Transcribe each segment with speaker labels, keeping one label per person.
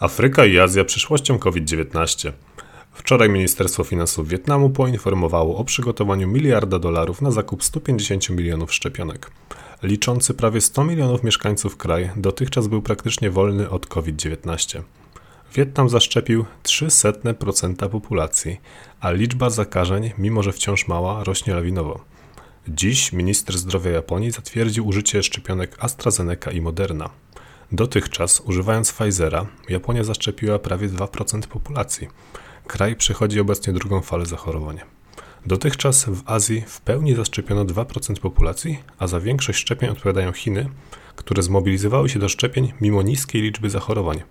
Speaker 1: Afryka i Azja przyszłością COVID-19. Wczoraj Ministerstwo Finansów Wietnamu poinformowało o przygotowaniu miliarda dolarów na zakup 150 milionów szczepionek. Liczący prawie 100 milionów mieszkańców kraj dotychczas był praktycznie wolny od COVID-19. Wietnam zaszczepił 0,03% populacji, a liczba zakażeń, mimo że wciąż mała, rośnie lawinowo. Dziś minister zdrowia Japonii zatwierdził użycie szczepionek AstraZeneca i Moderna. Dotychczas, używając Pfizera, Japonia zaszczepiła prawie 2% populacji. Kraj przechodzi obecnie drugą falę zachorowań. Dotychczas w Azji w pełni zaszczepiono 2% populacji, a za większość szczepień odpowiadają Chiny, które zmobilizowały się do szczepień mimo niskiej liczby zachorowań.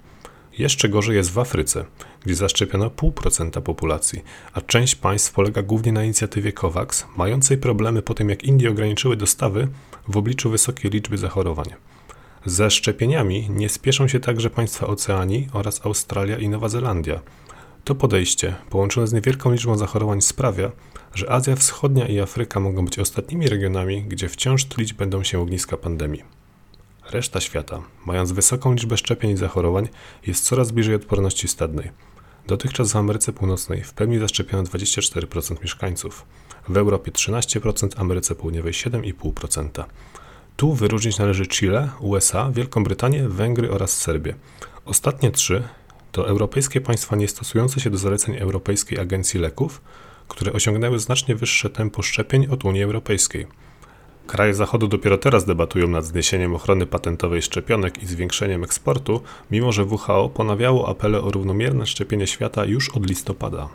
Speaker 1: Jeszcze gorzej jest w Afryce, gdzie zaszczepiono 0,5% populacji, a część państw polega głównie na inicjatywie COVAX, mającej problemy po tym jak Indie ograniczyły dostawy w obliczu wysokiej liczby zachorowań. Ze szczepieniami nie spieszą się także państwa Oceanii oraz Australia i Nowa Zelandia. To podejście, połączone z niewielką liczbą zachorowań, sprawia, że Azja Wschodnia i Afryka mogą być ostatnimi regionami, gdzie wciąż tlić będą się ogniska pandemii. Reszta świata, mając wysoką liczbę szczepień i zachorowań, jest coraz bliżej odporności stadnej. Dotychczas w Ameryce Północnej w pełni zaszczepiono 24% mieszkańców, w Europie 13%, Ameryce Południowej 7,5%. Tu wyróżnić należy Chile, USA, Wielką Brytanię, Węgry oraz Serbię. Ostatnie trzy to europejskie państwa niestosujące się do zaleceń Europejskiej Agencji Leków, które osiągnęły znacznie wyższe tempo szczepień od Unii Europejskiej. Kraje Zachodu dopiero teraz debatują nad zniesieniem ochrony patentowej szczepionek i zwiększeniem eksportu, mimo że WHO ponawiało apele o równomierne szczepienie świata już od listopada.